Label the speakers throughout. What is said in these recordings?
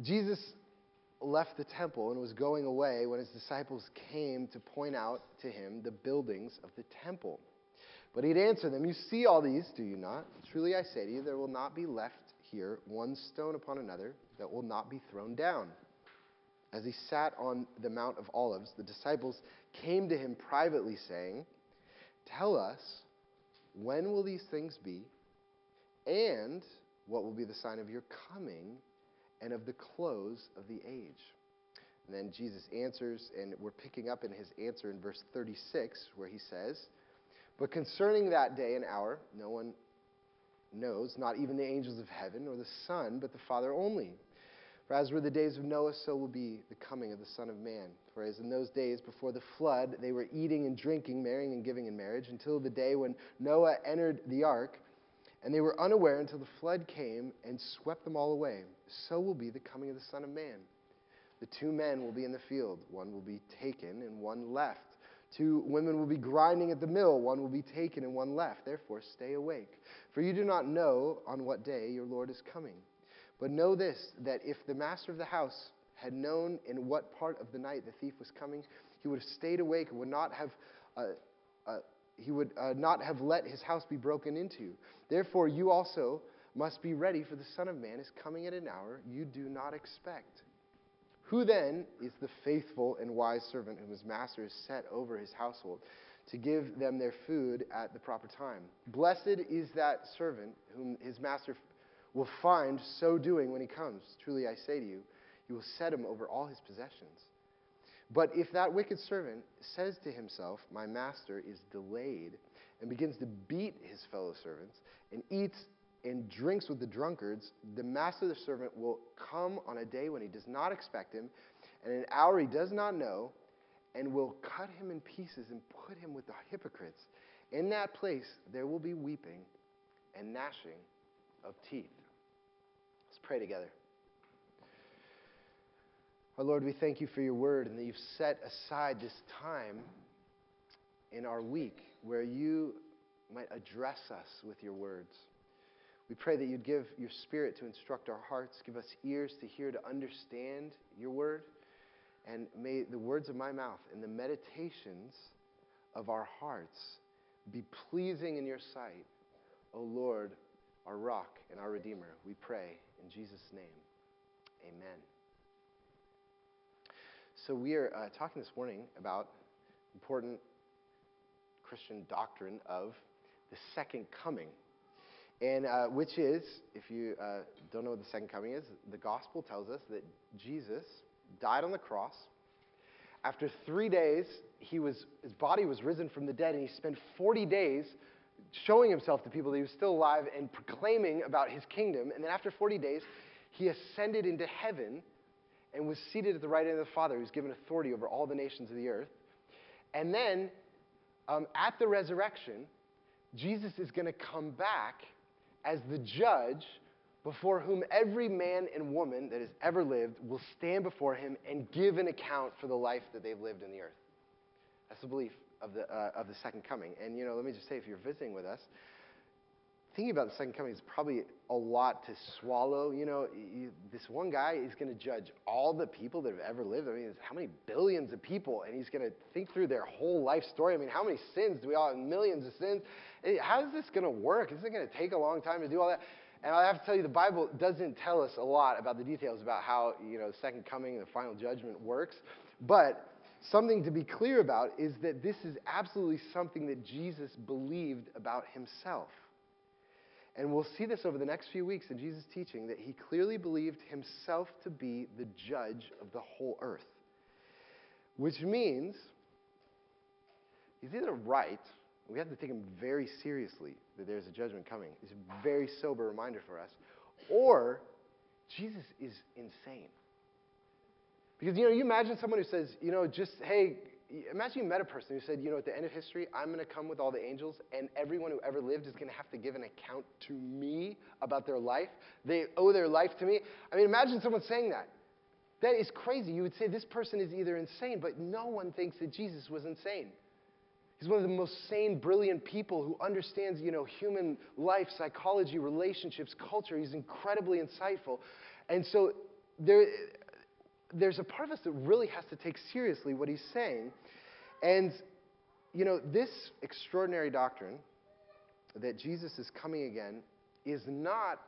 Speaker 1: Jesus left the temple and was going away when his disciples came to point out to him the buildings of the temple. But he'd answer them, You see all these, do you not? Truly I say to you, there will not be left here one stone upon another that will not be thrown down. As he sat on the Mount of Olives, the disciples came to him privately, saying, Tell us, when will these things be? And what will be the sign of your coming and of the close of the age? And then Jesus answers, and we're picking up in his answer in verse 36, where he says, But concerning that day and hour, no one knows, not even the angels of heaven or the Son, but the Father only. For as were the days of Noah, so will be the coming of the Son of Man. For as in those days before the flood, they were eating and drinking, marrying and giving in marriage, until the day when Noah entered the ark, and they were unaware until the flood came and swept them all away. So will be the coming of the Son of Man. The two men will be in the field, one will be taken and one left. Two women will be grinding at the mill, one will be taken and one left. Therefore, stay awake, for you do not know on what day your Lord is coming. But know this that if the master of the house had known in what part of the night the thief was coming, he would have stayed awake and would not have. Uh, uh, he would uh, not have let his house be broken into. Therefore, you also must be ready, for the Son of Man is coming at an hour you do not expect. Who then is the faithful and wise servant whom his master has set over his household to give them their food at the proper time? Blessed is that servant whom his master will find so doing when he comes. Truly I say to you, he will set him over all his possessions. But if that wicked servant says to himself, My master is delayed, and begins to beat his fellow servants, and eats and drinks with the drunkards, the master of the servant will come on a day when he does not expect him, and an hour he does not know, and will cut him in pieces and put him with the hypocrites. In that place there will be weeping and gnashing of teeth. Let's pray together. Our Lord, we thank you for your word and that you've set aside this time in our week where you might address us with your words. We pray that you'd give your spirit to instruct our hearts, give us ears to hear, to understand your word. And may the words of my mouth and the meditations of our hearts be pleasing in your sight, O Lord, our rock and our redeemer. We pray in Jesus' name. Amen. So, we are uh, talking this morning about important Christian doctrine of the second coming. And uh, which is, if you uh, don't know what the second coming is, the gospel tells us that Jesus died on the cross. After three days, he was, his body was risen from the dead, and he spent 40 days showing himself to people that he was still alive and proclaiming about his kingdom. And then after 40 days, he ascended into heaven and was seated at the right hand of the Father, who's given authority over all the nations of the earth. And then um, at the resurrection, Jesus is going to come back as the judge before whom every man and woman that has ever lived will stand before him and give an account for the life that they've lived in the earth. That's the belief of the, uh, of the second coming. And, you know, let me just say, if you're visiting with us, thinking about the second coming is probably a lot to swallow. You know, you, this one guy is going to judge all the people that have ever lived. I mean, how many billions of people, and he's going to think through their whole life story. I mean, how many sins do we all have? Millions of sins. How is this going to work? Is it going to take a long time to do all that? And I have to tell you, the Bible doesn't tell us a lot about the details about how, you know, the second coming, the final judgment works. But something to be clear about is that this is absolutely something that Jesus believed about himself. And we'll see this over the next few weeks in Jesus' teaching that he clearly believed himself to be the judge of the whole earth. Which means he's either right, we have to take him very seriously that there's a judgment coming. It's a very sober reminder for us. Or Jesus is insane. Because, you know, you imagine someone who says, you know, just, hey, imagine you met a person who said, you know, at the end of history, I'm going to come with all the angels, and everyone who ever lived is going to have to give an account to me about their life. They owe their life to me. I mean, imagine someone saying that. That is crazy. You would say this person is either insane, but no one thinks that Jesus was insane. He's one of the most sane, brilliant people who understands, you know, human life, psychology, relationships, culture. He's incredibly insightful. And so there, there's a part of us that really has to take seriously what he's saying. And, you know, this extraordinary doctrine that Jesus is coming again is not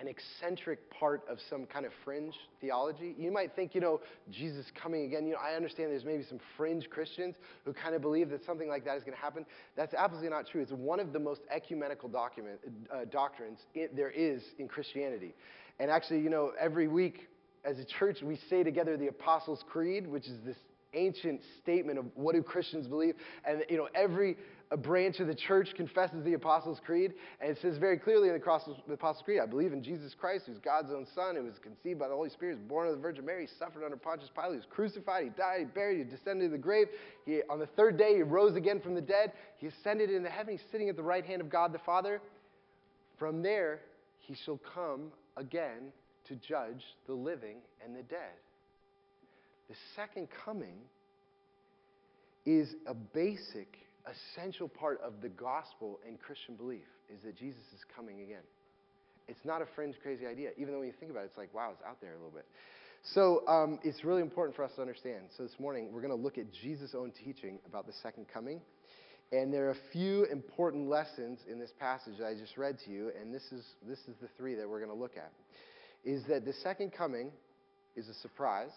Speaker 1: an eccentric part of some kind of fringe theology. You might think, you know, Jesus coming again. You know, I understand there's maybe some fringe Christians who kind of believe that something like that is going to happen. That's absolutely not true. It's one of the most ecumenical document, uh, doctrines it, there is in Christianity. And actually, you know, every week as a church, we say together the Apostles' Creed, which is this ancient statement of what do Christians believe. And, you know, every a branch of the church confesses the Apostles' Creed, and it says very clearly in the Apostles' Creed, I believe in Jesus Christ, who's God's own Son, who was conceived by the Holy Spirit, born of the Virgin Mary, suffered under Pontius Pilate, he was crucified, he died, he buried, he descended to the grave. He, on the third day, he rose again from the dead. He ascended into heaven. He's sitting at the right hand of God the Father. From there, he shall come again to judge the living and the dead. The second coming is a basic essential part of the gospel and Christian belief is that Jesus is coming again. It's not a fringe, crazy idea. Even though when you think about it, it's like, wow, it's out there a little bit. So um, it's really important for us to understand. So this morning, we're going to look at Jesus' own teaching about the second coming. And there are a few important lessons in this passage that I just read to you, and this is, this is the three that we're going to look at. Is that the second coming is a surprise.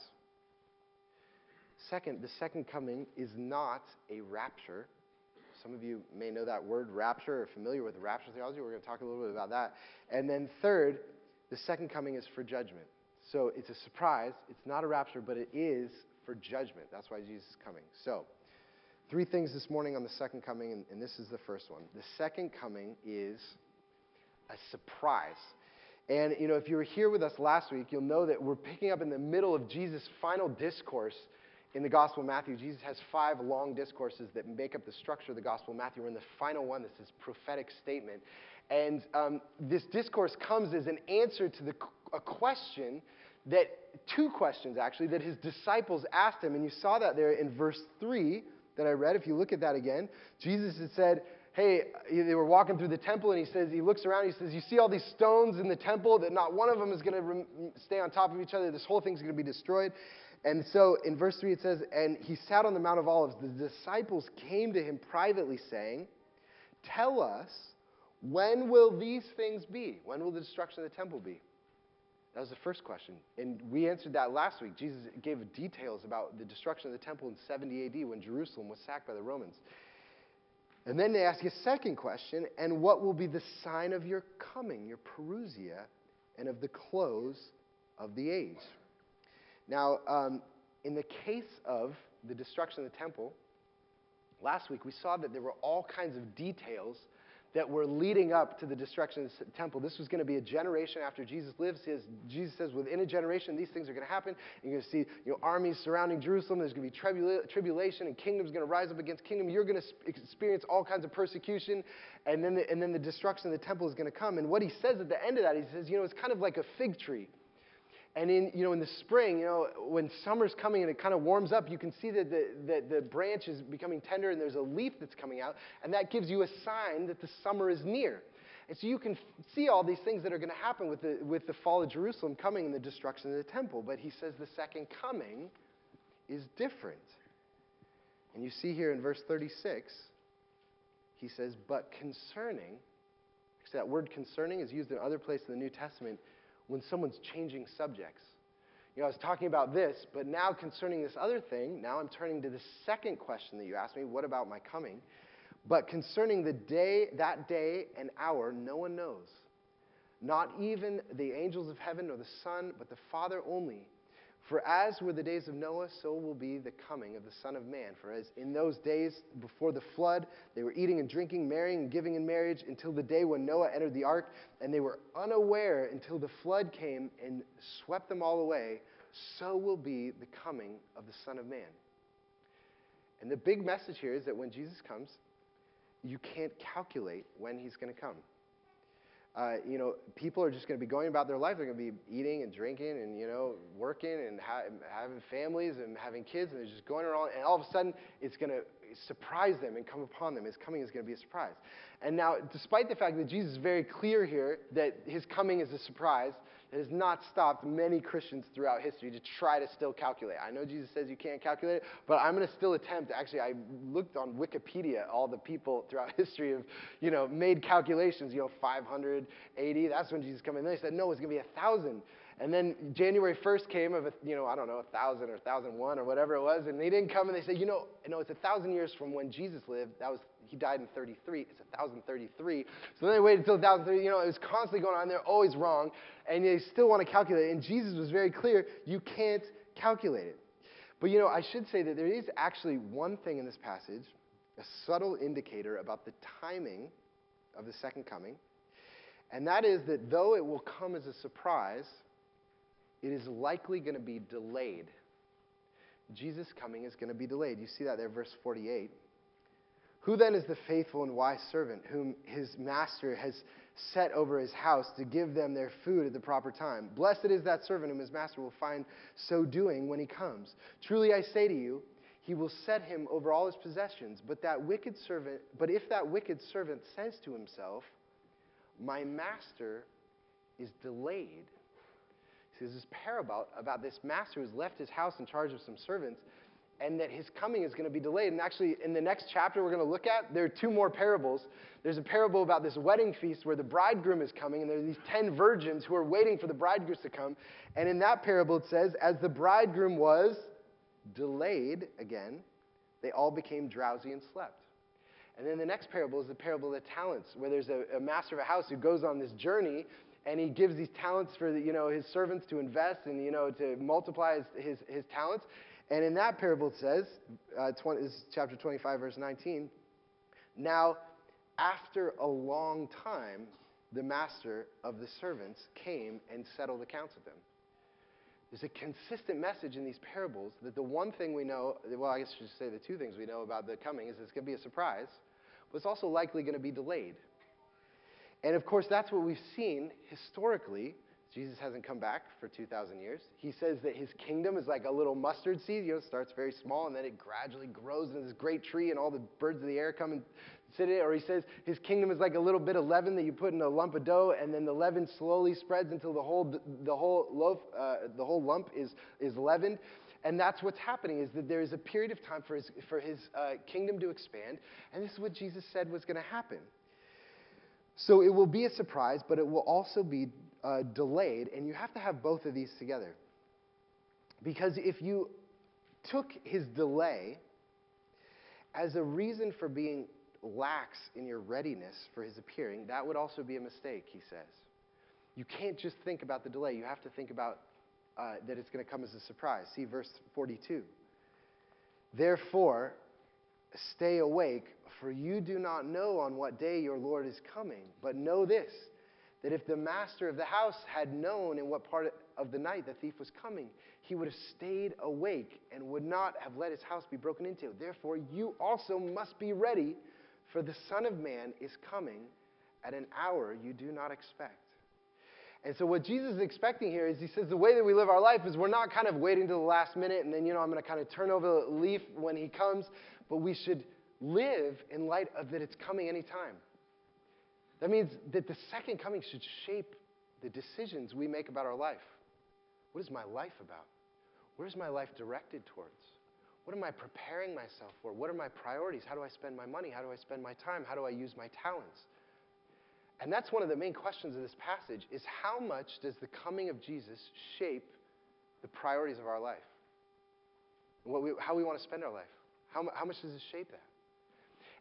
Speaker 1: Second, the second coming is not a rapture. Some of you may know that word rapture or familiar with rapture theology. We're going to talk a little bit about that. And then third, the second coming is for judgment. So it's a surprise. It's not a rapture, but it is for judgment. That's why Jesus is coming. So, three things this morning on the second coming, and, and this is the first one. The second coming is a surprise. And, you know, if you were here with us last week, you'll know that we're picking up in the middle of Jesus' final discourse in the Gospel of Matthew, Jesus has five long discourses that make up the structure of the Gospel of Matthew. We're in the final one, this is prophetic statement. And um, this discourse comes as an answer to the, a question that, two questions actually, that his disciples asked him. And you saw that there in verse 3 that I read. If you look at that again, Jesus had said, Hey, they were walking through the temple, and he says, he looks around, he says, You see all these stones in the temple that not one of them is going to stay on top of each other. This whole thing's going to be destroyed. And so in verse 3 it says, And he sat on the Mount of Olives. The disciples came to him privately, saying, Tell us, when will these things be? When will the destruction of the temple be? That was the first question. And we answered that last week. Jesus gave details about the destruction of the temple in 70 AD when Jerusalem was sacked by the Romans. And then they ask a second question and what will be the sign of your coming, your parousia, and of the close of the age? Now, um, in the case of the destruction of the temple, last week we saw that there were all kinds of details that were leading up to the destruction of the temple. This was going to be a generation after Jesus lives. Jesus says, within a generation, these things are going to happen. You're going to see you know, armies surrounding Jerusalem. There's going to be tribula- tribulation, and kingdom's going to rise up against kingdom. You're going to experience all kinds of persecution, and then, the, and then the destruction of the temple is going to come. And what he says at the end of that, he says, you know, it's kind of like a fig tree. And in, you know, in the spring, you know, when summer's coming and it kind of warms up, you can see that the, that the branch is becoming tender and there's a leaf that's coming out, and that gives you a sign that the summer is near. And so you can see all these things that are going to happen with the, with the fall of Jerusalem coming and the destruction of the temple. But he says the second coming is different. And you see here in verse 36, he says, But concerning, so that word concerning is used in other places in the New Testament when someone's changing subjects. You know, I was talking about this, but now concerning this other thing, now I'm turning to the second question that you asked me what about my coming? But concerning the day, that day and hour, no one knows. Not even the angels of heaven nor the Son, but the Father only. For as were the days of Noah, so will be the coming of the Son of Man. For as in those days before the flood, they were eating and drinking, marrying and giving in marriage until the day when Noah entered the ark, and they were unaware until the flood came and swept them all away, so will be the coming of the Son of Man. And the big message here is that when Jesus comes, you can't calculate when he's going to come uh, you know, people are just going to be going about their life. They're going to be eating and drinking and, you know, working and ha- having families and having kids, and they're just going around, and all of a sudden it's going to surprise them and come upon them. His coming is going to be a surprise. And now, despite the fact that Jesus is very clear here that his coming is a surprise, that has not stopped many Christians throughout history to try to still calculate. I know Jesus says you can't calculate it, but I'm going to still attempt. Actually, I looked on Wikipedia, all the people throughout history have, you know, made calculations, you know, 580, that's when Jesus came in. They said, no, it's going to be a 1,000. And then January 1st came of, a, you know, I don't know, 1,000 or 1,001 or whatever it was, and they didn't come and they said, you know, no, it's a 1,000 years from when Jesus lived. That was, he died in 33. It's 1,033. So then they waited until 1,030. You know, it was constantly going on. They're always wrong, and they still want to calculate it. And Jesus was very clear, you can't calculate it. But, you know, I should say that there is actually one thing in this passage, a subtle indicator about the timing of the second coming, and that is that though it will come as a surprise, it is likely going to be delayed. Jesus' coming is going to be delayed. You see that there, verse 48. Who then is the faithful and wise servant whom his master has set over his house to give them their food at the proper time? Blessed is that servant whom his master will find so doing when he comes. Truly I say to you, he will set him over all his possessions. But that wicked servant, but if that wicked servant says to himself, My master is delayed there's this parable about this master who's left his house in charge of some servants and that his coming is going to be delayed. And actually, in the next chapter we're going to look at, there are two more parables. There's a parable about this wedding feast where the bridegroom is coming, and there are these 10 virgins who are waiting for the bridegroom to come. And in that parable, it says, as the bridegroom was delayed again, they all became drowsy and slept. And then the next parable is the parable of the talents, where there's a, a master of a house who goes on this journey and he gives these talents for the, you know, his servants to invest and you know, to multiply his, his, his talents. And in that parable, it says, uh, 20, this is chapter 25, verse 19. Now, after a long time, the master of the servants came and settled accounts with them. There's a consistent message in these parables that the one thing we know, well, I guess I should say the two things we know about the coming is it's going to be a surprise, but it's also likely going to be delayed. And of course, that's what we've seen historically. Jesus hasn't come back for 2,000 years. He says that his kingdom is like a little mustard seed. You know, it starts very small and then it gradually grows into this great tree, and all the birds of the air come and sit in it. Or he says his kingdom is like a little bit of leaven that you put in a lump of dough, and then the leaven slowly spreads until the whole, the whole loaf, uh, the whole lump is, is leavened. And that's what's happening is that there is a period of time for his, for his uh, kingdom to expand. And this is what Jesus said was going to happen. So it will be a surprise, but it will also be uh, delayed, and you have to have both of these together. Because if you took his delay as a reason for being lax in your readiness for his appearing, that would also be a mistake, he says. You can't just think about the delay, you have to think about uh, that it's going to come as a surprise. See verse 42. Therefore, stay awake for you do not know on what day your Lord is coming. But know this that if the master of the house had known in what part of the night the thief was coming, he would have stayed awake and would not have let his house be broken into. Therefore, you also must be ready, for the Son of Man is coming at an hour you do not expect. And so, what Jesus is expecting here is he says the way that we live our life is we're not kind of waiting to the last minute and then, you know, I'm going to kind of turn over the leaf when he comes, but we should live in light of that it's coming anytime. That means that the second coming should shape the decisions we make about our life. What is my life about? Where's my life directed towards? What am I preparing myself for? What are my priorities? How do I spend my money? How do I spend my time? How do I use my talents? And that's one of the main questions of this passage is how much does the coming of Jesus shape the priorities of our life? We, how we want to spend our life? How, how much does it shape that?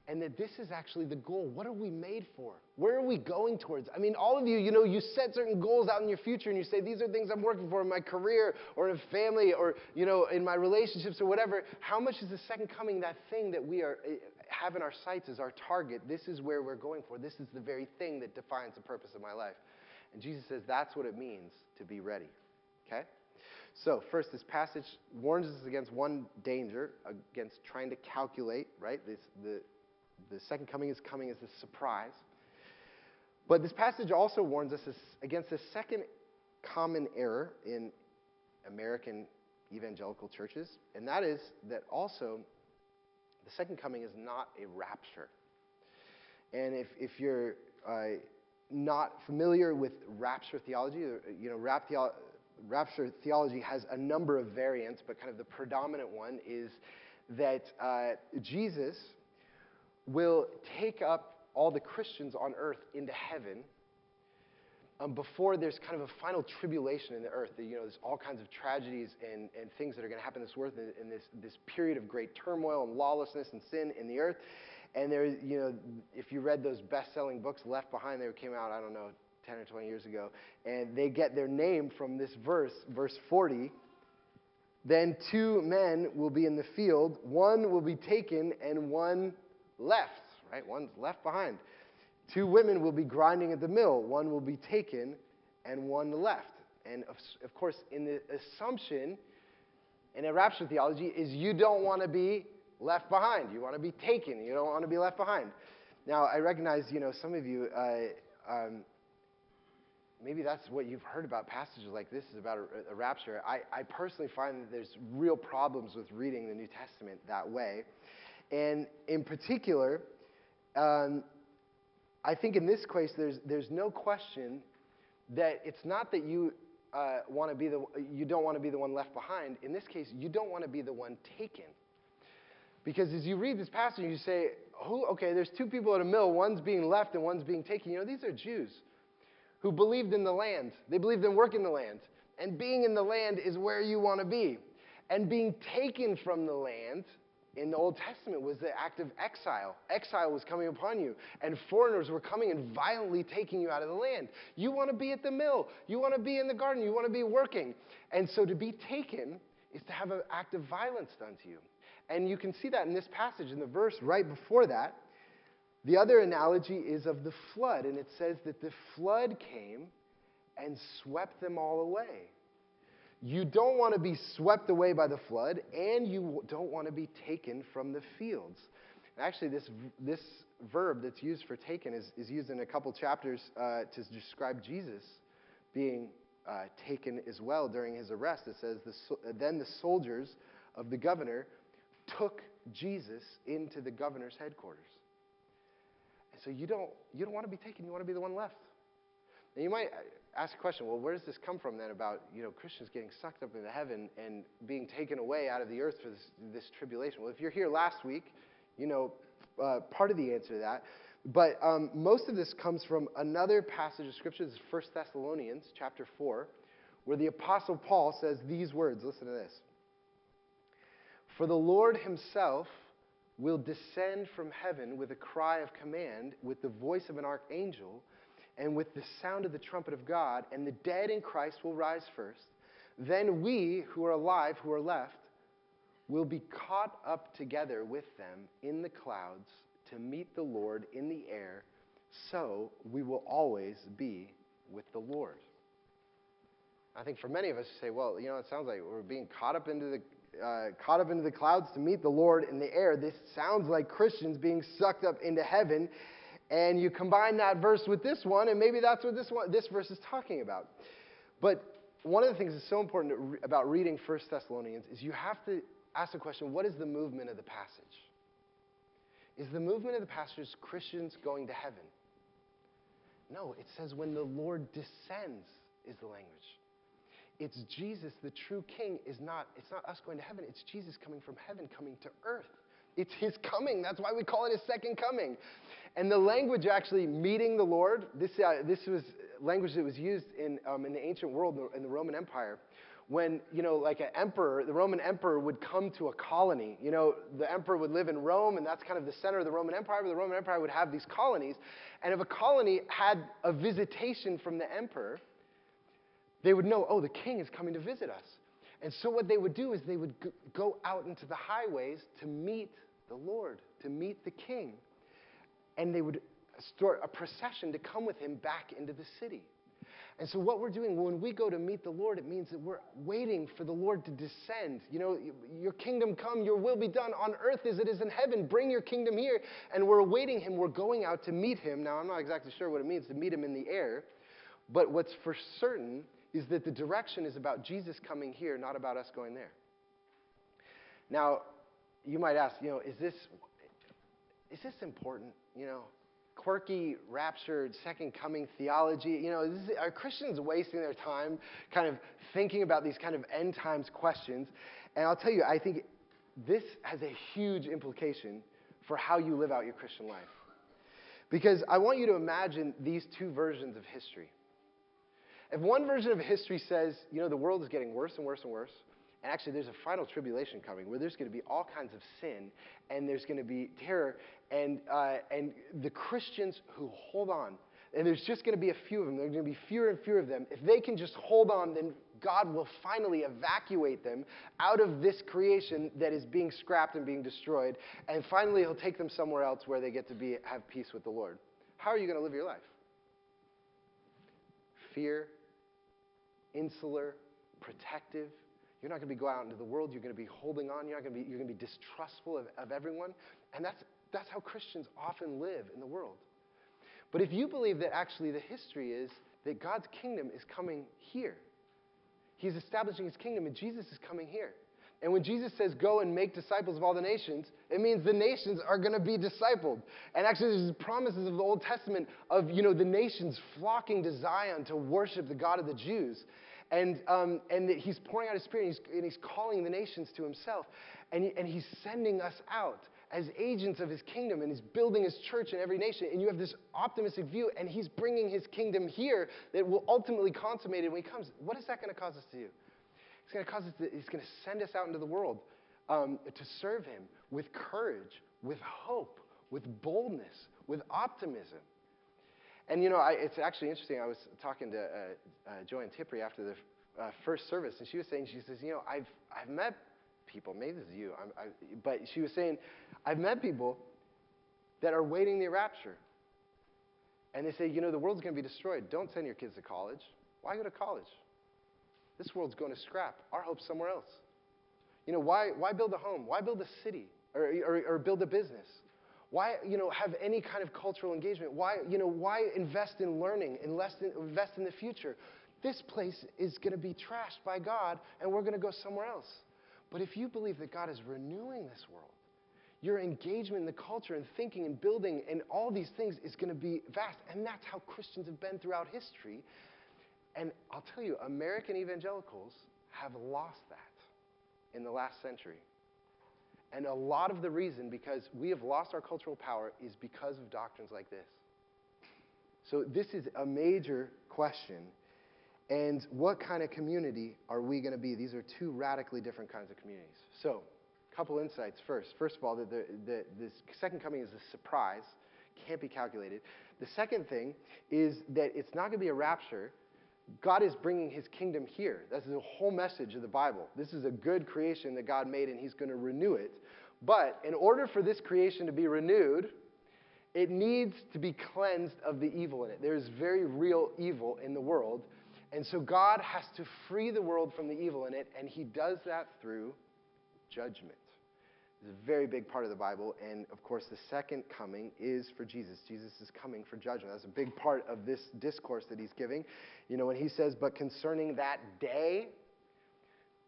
Speaker 1: and that this is actually the goal. What are we made for? Where are we going towards? I mean, all of you, you know, you set certain goals out in your future and you say, these are things I'm working for in my career or in family or, you know, in my relationships or whatever. How much is the second coming that thing that we are, eh, have in our sights as our target? This is where we're going for. This is the very thing that defines the purpose of my life. And Jesus says that's what it means to be ready. Okay? So, first, this passage warns us against one danger, against trying to calculate, right? This, the, the second coming is coming as a surprise. But this passage also warns us against a second common error in American evangelical churches, and that is that also the second coming is not a rapture. And if, if you're uh, not familiar with rapture theology, you know, rap rapture theology has a number of variants, but kind of the predominant one is that uh, Jesus will take up all the Christians on earth into heaven um, before there's kind of a final tribulation in the earth. You know, there's all kinds of tragedies and, and things that are going to happen in this in, in this, this period of great turmoil and lawlessness and sin in the earth. And there, you know, if you read those best-selling books, Left Behind, they came out, I don't know, 10 or 20 years ago, and they get their name from this verse, verse 40. Then two men will be in the field, one will be taken and one left, right? One's left behind. Two women will be grinding at the mill. One will be taken and one left. And of, of course, in the assumption in a rapture theology is you don't want to be left behind. You want to be taken. You don't want to be left behind. Now, I recognize, you know, some of you, uh, um, maybe that's what you've heard about passages like this is about a, a rapture. I, I personally find that there's real problems with reading the New Testament that way. And in particular, um, I think in this case, there's, there's no question that it's not that you uh, want to be the you don't want to be the one left behind. In this case, you don't want to be the one taken. Because as you read this passage, you say, "Who? Okay, there's two people at a mill. One's being left and one's being taken." You know, these are Jews who believed in the land. They believed in working the land, and being in the land is where you want to be. And being taken from the land in the Old Testament was the act of exile. Exile was coming upon you, and foreigners were coming and violently taking you out of the land. You want to be at the mill, you want to be in the garden, you want to be working. And so to be taken is to have an act of violence done to you. And you can see that in this passage, in the verse right before that. The other analogy is of the flood, and it says that the flood came and swept them all away. You don't want to be swept away by the flood, and you don't want to be taken from the fields. Actually, this, this verb that's used for taken is, is used in a couple chapters uh, to describe Jesus being uh, taken as well during his arrest. It says, the, Then the soldiers of the governor took Jesus into the governor's headquarters. And so you don't, you don't want to be taken, you want to be the one left. And you might ask a question, well, where does this come from then about, you know, Christians getting sucked up into heaven and being taken away out of the earth for this, this tribulation? Well, if you're here last week, you know uh, part of the answer to that. But um, most of this comes from another passage of Scripture. This is 1 Thessalonians chapter 4, where the Apostle Paul says these words. Listen to this. For the Lord himself will descend from heaven with a cry of command, with the voice of an archangel, and with the sound of the trumpet of God, and the dead in Christ will rise first. Then we who are alive, who are left, will be caught up together with them in the clouds to meet the Lord in the air. So we will always be with the Lord. I think for many of us, say, well, you know, it sounds like we're being caught up into the uh, caught up into the clouds to meet the Lord in the air. This sounds like Christians being sucked up into heaven and you combine that verse with this one, and maybe that's what this, one, this verse is talking about. But one of the things that's so important re- about reading 1 Thessalonians is you have to ask the question what is the movement of the passage? Is the movement of the passage Christians going to heaven? No, it says when the Lord descends is the language. It's Jesus, the true king, is not, it's not us going to heaven, it's Jesus coming from heaven, coming to earth. It's his coming. That's why we call it his second coming. And the language actually meeting the Lord, this, uh, this was language that was used in, um, in the ancient world, in the Roman Empire. When, you know, like an emperor, the Roman emperor would come to a colony. You know, the emperor would live in Rome, and that's kind of the center of the Roman Empire, but the Roman Empire would have these colonies. And if a colony had a visitation from the emperor, they would know, oh, the king is coming to visit us. And so what they would do is they would go out into the highways to meet the Lord, to meet the king and they would start a procession to come with him back into the city. And so, what we're doing when we go to meet the Lord, it means that we're waiting for the Lord to descend. You know, your kingdom come, your will be done on earth as it is in heaven. Bring your kingdom here. And we're awaiting him. We're going out to meet him. Now, I'm not exactly sure what it means to meet him in the air, but what's for certain is that the direction is about Jesus coming here, not about us going there. Now, you might ask, you know, is this is this important? You know, quirky raptured, second coming theology. You know, is, are Christians wasting their time kind of thinking about these kind of end times questions? And I'll tell you, I think this has a huge implication for how you live out your Christian life. Because I want you to imagine these two versions of history. If one version of history says, you know, the world is getting worse and worse and worse, and actually there's a final tribulation coming where there's going to be all kinds of sin and there's going to be terror, and, uh, and the Christians who hold on, and there's just going to be a few of them, there's going to be fewer and fewer of them, if they can just hold on, then God will finally evacuate them out of this creation that is being scrapped and being destroyed, and finally He'll take them somewhere else where they get to be, have peace with the Lord. How are you going to live your life? Fear, insular, protective. You're not going to be going out into the world. You're going to be holding on. You're not going to be, you're going to be distrustful of, of everyone. And that's, that's how Christians often live in the world. But if you believe that actually the history is that God's kingdom is coming here, He's establishing His kingdom, and Jesus is coming here. And when Jesus says, go and make disciples of all the nations, it means the nations are going to be discipled. And actually, there's promises of the Old Testament of, you know, the nations flocking to Zion to worship the God of the Jews. And, um, and that he's pouring out his spirit, and he's, and he's calling the nations to himself. And, he, and he's sending us out as agents of his kingdom, and he's building his church in every nation. And you have this optimistic view, and he's bringing his kingdom here that will ultimately consummate it when he comes. What is that going to cause us to do? It's going to cause us to, he's going to send us out into the world um, to serve him with courage, with hope, with boldness, with optimism. And you know, I, it's actually interesting. I was talking to uh, uh, Joanne Tippery after the uh, first service, and she was saying, she says, you know, I've I've met people. Maybe this is you, I, but she was saying, I've met people that are waiting the rapture, and they say, you know, the world's going to be destroyed. Don't send your kids to college. Why go to college? This world's going to scrap. Our hope's somewhere else. You know, why, why build a home? Why build a city or, or, or build a business? Why, you know, have any kind of cultural engagement? Why, you know, why invest in learning, invest in, invest in the future? This place is going to be trashed by God, and we're going to go somewhere else. But if you believe that God is renewing this world, your engagement in the culture and thinking and building and all these things is going to be vast. And that's how Christians have been throughout history. And I'll tell you, American evangelicals have lost that in the last century. And a lot of the reason, because we have lost our cultural power, is because of doctrines like this. So, this is a major question. And what kind of community are we going to be? These are two radically different kinds of communities. So, a couple insights first. First of all, the, the, the, this second coming is a surprise, can't be calculated. The second thing is that it's not going to be a rapture. God is bringing his kingdom here. That's the whole message of the Bible. This is a good creation that God made, and he's going to renew it. But in order for this creation to be renewed, it needs to be cleansed of the evil in it. There's very real evil in the world. And so God has to free the world from the evil in it, and he does that through judgment. It's a very big part of the Bible. And of course, the second coming is for Jesus. Jesus is coming for judgment. That's a big part of this discourse that he's giving. You know, when he says, But concerning that day,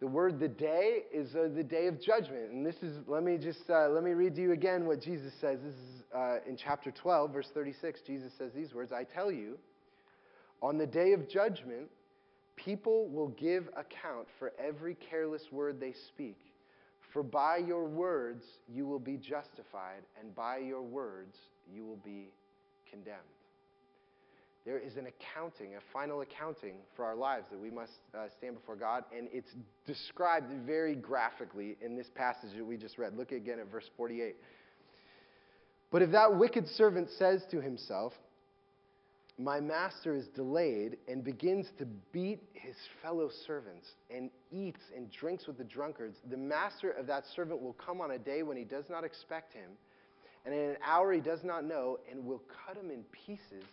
Speaker 1: the word the day is uh, the day of judgment. And this is, let me just, uh, let me read to you again what Jesus says. This is uh, in chapter 12, verse 36. Jesus says these words I tell you, on the day of judgment, people will give account for every careless word they speak. For by your words you will be justified, and by your words you will be condemned. There is an accounting, a final accounting for our lives that we must uh, stand before God, and it's described very graphically in this passage that we just read. Look again at verse 48. But if that wicked servant says to himself, my master is delayed and begins to beat his fellow servants and eats and drinks with the drunkards, the master of that servant will come on a day when he does not expect him, and in an hour he does not know, and will cut him in pieces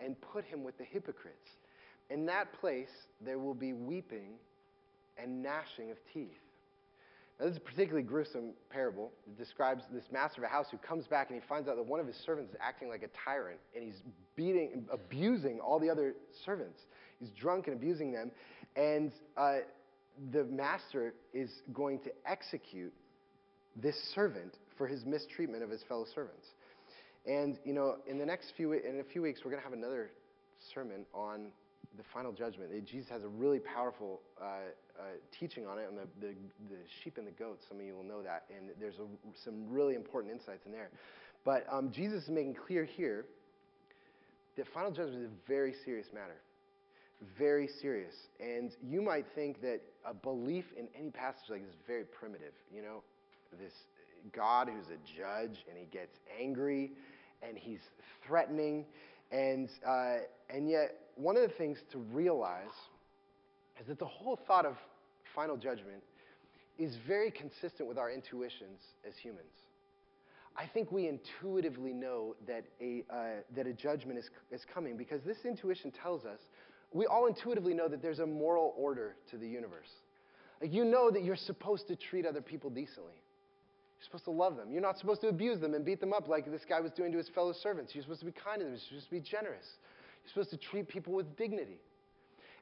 Speaker 1: and put him with the hypocrites. In that place there will be weeping and gnashing of teeth. Now, this is a particularly gruesome parable. It describes this master of a house who comes back and he finds out that one of his servants is acting like a tyrant and he's beating, abusing all the other servants. He's drunk and abusing them. And uh, the master is going to execute this servant for his mistreatment of his fellow servants. And, you know, in the next few, in a few weeks, we're going to have another sermon on the final judgment. Jesus has a really powerful uh, uh, teaching on it, on the, the, the, sheep and the goats. Some of you will know that. And there's a, some really important insights in there. But um, Jesus is making clear here that final judgment is a very serious matter. Very serious. And you might think that a belief in any passage like this is very primitive. You know, this God who's a judge and he gets angry and he's threatening. And, uh, and yet, one of the things to realize is that the whole thought of final judgment is very consistent with our intuitions as humans. I think we intuitively know that a, uh, that a judgment is, is coming because this intuition tells us, we all intuitively know that there's a moral order to the universe. Like you know that you're supposed to treat other people decently. You're supposed to love them. You're not supposed to abuse them and beat them up like this guy was doing to his fellow servants. You're supposed to be kind to them. You're supposed to be generous. You're supposed to treat people with dignity.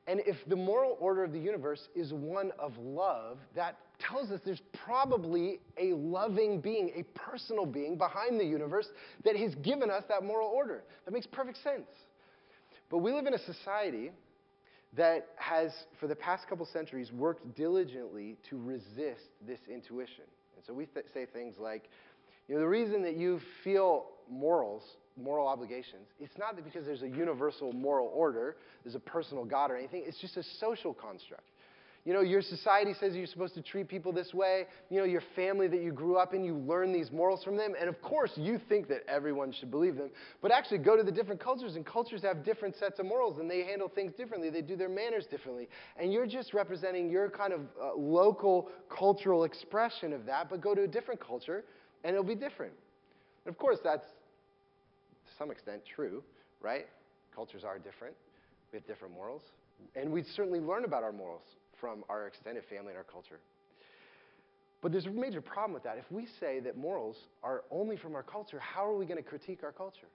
Speaker 1: And if the moral order of the universe is one of love, that tells us there's probably a loving being, a personal being behind the universe that has given us that moral order. That makes perfect sense. But we live in a society that has, for the past couple centuries, worked diligently to resist this intuition. And so we th- say things like, you know, the reason that you feel morals, moral obligations, it's not that because there's a universal moral order, there's a personal God or anything, it's just a social construct. You know, your society says you're supposed to treat people this way. You know, your family that you grew up in, you learn these morals from them. And of course, you think that everyone should believe them. But actually, go to the different cultures, and cultures have different sets of morals, and they handle things differently. They do their manners differently. And you're just representing your kind of uh, local cultural expression of that, but go to a different culture, and it'll be different. And of course, that's some extent true, right? Cultures are different. We have different morals. And we certainly learn about our morals from our extended family and our culture. But there's a major problem with that. If we say that morals are only from our culture, how are we going to critique our culture?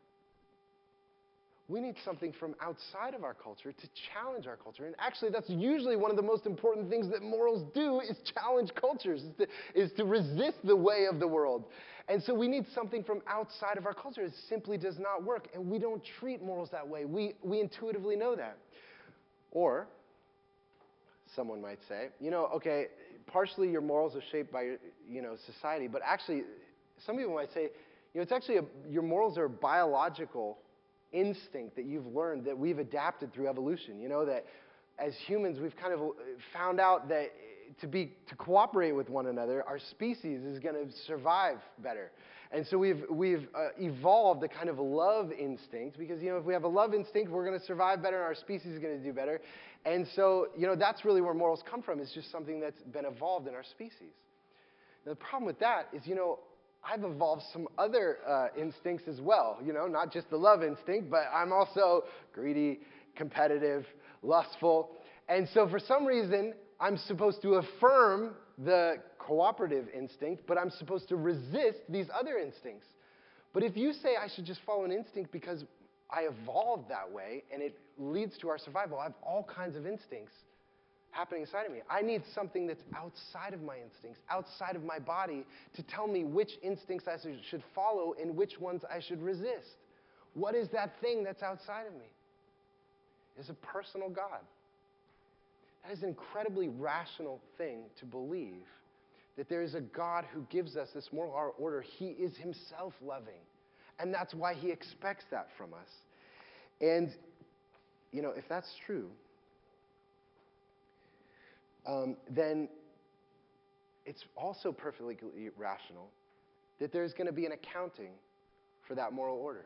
Speaker 1: We need something from outside of our culture to challenge our culture. And actually, that's usually one of the most important things that morals do is challenge cultures, is to, is to resist the way of the world. And so we need something from outside of our culture. It simply does not work. And we don't treat morals that way. We, we intuitively know that. Or someone might say. You know, okay, partially your morals are shaped by, you know, society, but actually, some people might say, you know, it's actually a, your morals are a biological instinct that you've learned that we've adapted through evolution. You know, that as humans, we've kind of found out that to be to cooperate with one another, our species is going to survive better. And so we've, we've uh, evolved a kind of love instinct because, you know, if we have a love instinct, we're going to survive better and our species is going to do better. And so, you know, that's really where morals come from. It's just something that's been evolved in our species. Now, the problem with that is, you know, I've evolved some other uh, instincts as well, you know, not just the love instinct, but I'm also greedy, competitive, lustful. And so for some reason, I'm supposed to affirm the cooperative instinct, but I'm supposed to resist these other instincts. But if you say I should just follow an instinct because I evolved that way and it leads to our survival, I have all kinds of instincts happening inside of me. I need something that's outside of my instincts, outside of my body, to tell me which instincts I should follow and which ones I should resist. What is that thing that's outside of me? It's a personal God. That is an incredibly rational thing to believe that there is a God who gives us this moral order. He is himself loving. And that's why he expects that from us. And, you know, if that's true, um, then it's also perfectly rational that there's going to be an accounting for that moral order.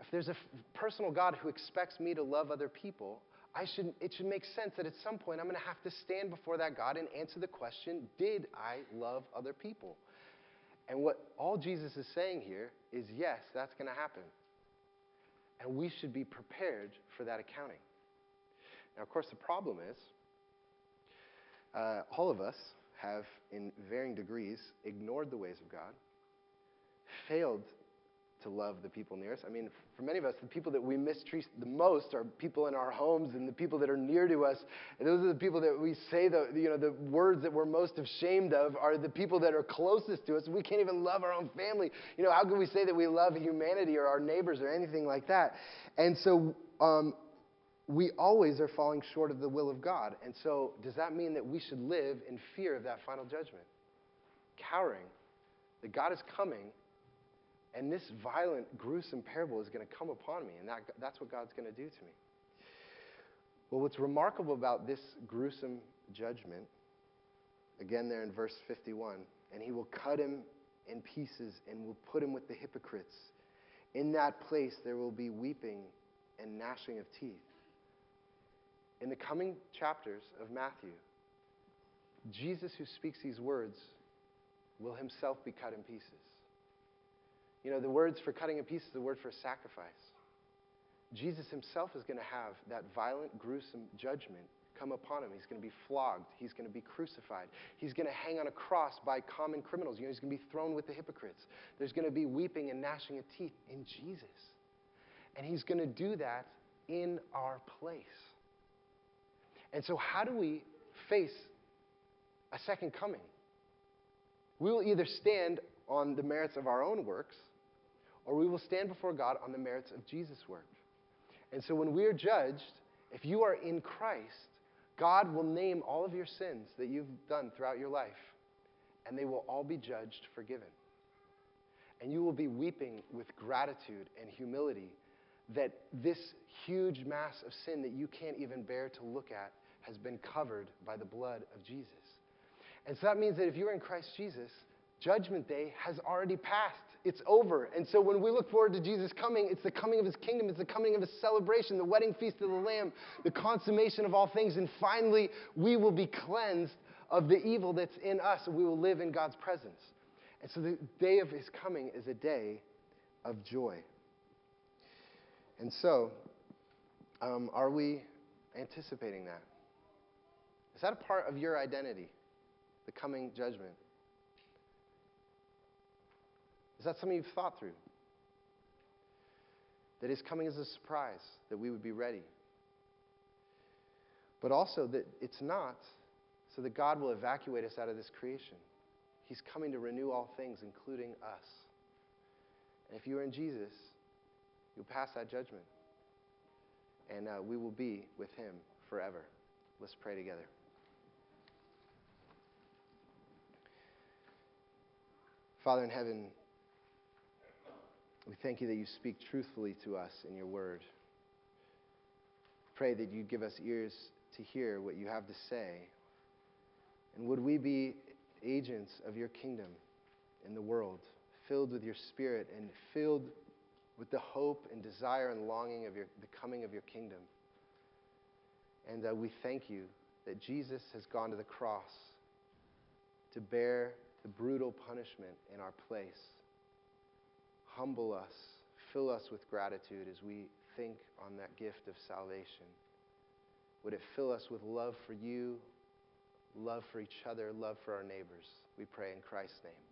Speaker 1: If there's a f- personal God who expects me to love other people, I should, it should make sense that at some point I'm going to have to stand before that God and answer the question Did I love other people? And what all Jesus is saying here is yes, that's going to happen. And we should be prepared for that accounting. Now, of course, the problem is uh, all of us have, in varying degrees, ignored the ways of God, failed to love the people near us. I mean, for many of us, the people that we mistreat the most are people in our homes and the people that are near to us. And those are the people that we say the, you know, the words that we're most ashamed of are the people that are closest to us. We can't even love our own family. You know, how can we say that we love humanity or our neighbors or anything like that? And so, um, we always are falling short of the will of God. And so, does that mean that we should live in fear of that final judgment? Cowering that God is coming and this violent, gruesome parable is going to come upon me, and that, that's what God's going to do to me. Well, what's remarkable about this gruesome judgment, again, there in verse 51, and he will cut him in pieces and will put him with the hypocrites. In that place, there will be weeping and gnashing of teeth. In the coming chapters of Matthew, Jesus, who speaks these words, will himself be cut in pieces. You know, the words for cutting a piece is the word for sacrifice. Jesus himself is going to have that violent, gruesome judgment come upon him. He's going to be flogged. He's going to be crucified. He's going to hang on a cross by common criminals. You know, he's going to be thrown with the hypocrites. There's going to be weeping and gnashing of teeth in Jesus. And he's going to do that in our place. And so, how do we face a second coming? We will either stand on the merits of our own works or we will stand before God on the merits of Jesus' work. And so when we are judged, if you are in Christ, God will name all of your sins that you've done throughout your life, and they will all be judged forgiven. And you will be weeping with gratitude and humility that this huge mass of sin that you can't even bear to look at has been covered by the blood of Jesus. And so that means that if you're in Christ Jesus, Judgment Day has already passed. It's over. And so when we look forward to Jesus coming, it's the coming of his kingdom, it's the coming of his celebration, the wedding feast of the Lamb, the consummation of all things. And finally, we will be cleansed of the evil that's in us, and we will live in God's presence. And so the day of his coming is a day of joy. And so, um, are we anticipating that? Is that a part of your identity, the coming judgment? Is that something you've thought through? That That is coming as a surprise, that we would be ready. But also that it's not so that God will evacuate us out of this creation. He's coming to renew all things, including us. And if you are in Jesus, you'll pass that judgment. And uh, we will be with him forever. Let's pray together. Father in heaven, we thank you that you speak truthfully to us in your word. Pray that you give us ears to hear what you have to say. And would we be agents of your kingdom in the world, filled with your spirit and filled with the hope and desire and longing of your, the coming of your kingdom. And uh, we thank you that Jesus has gone to the cross to bear the brutal punishment in our place humble us, fill us with gratitude as we think on that gift of salvation. Would it fill us with love for you, love for each other, love for our neighbors? We pray in Christ's name.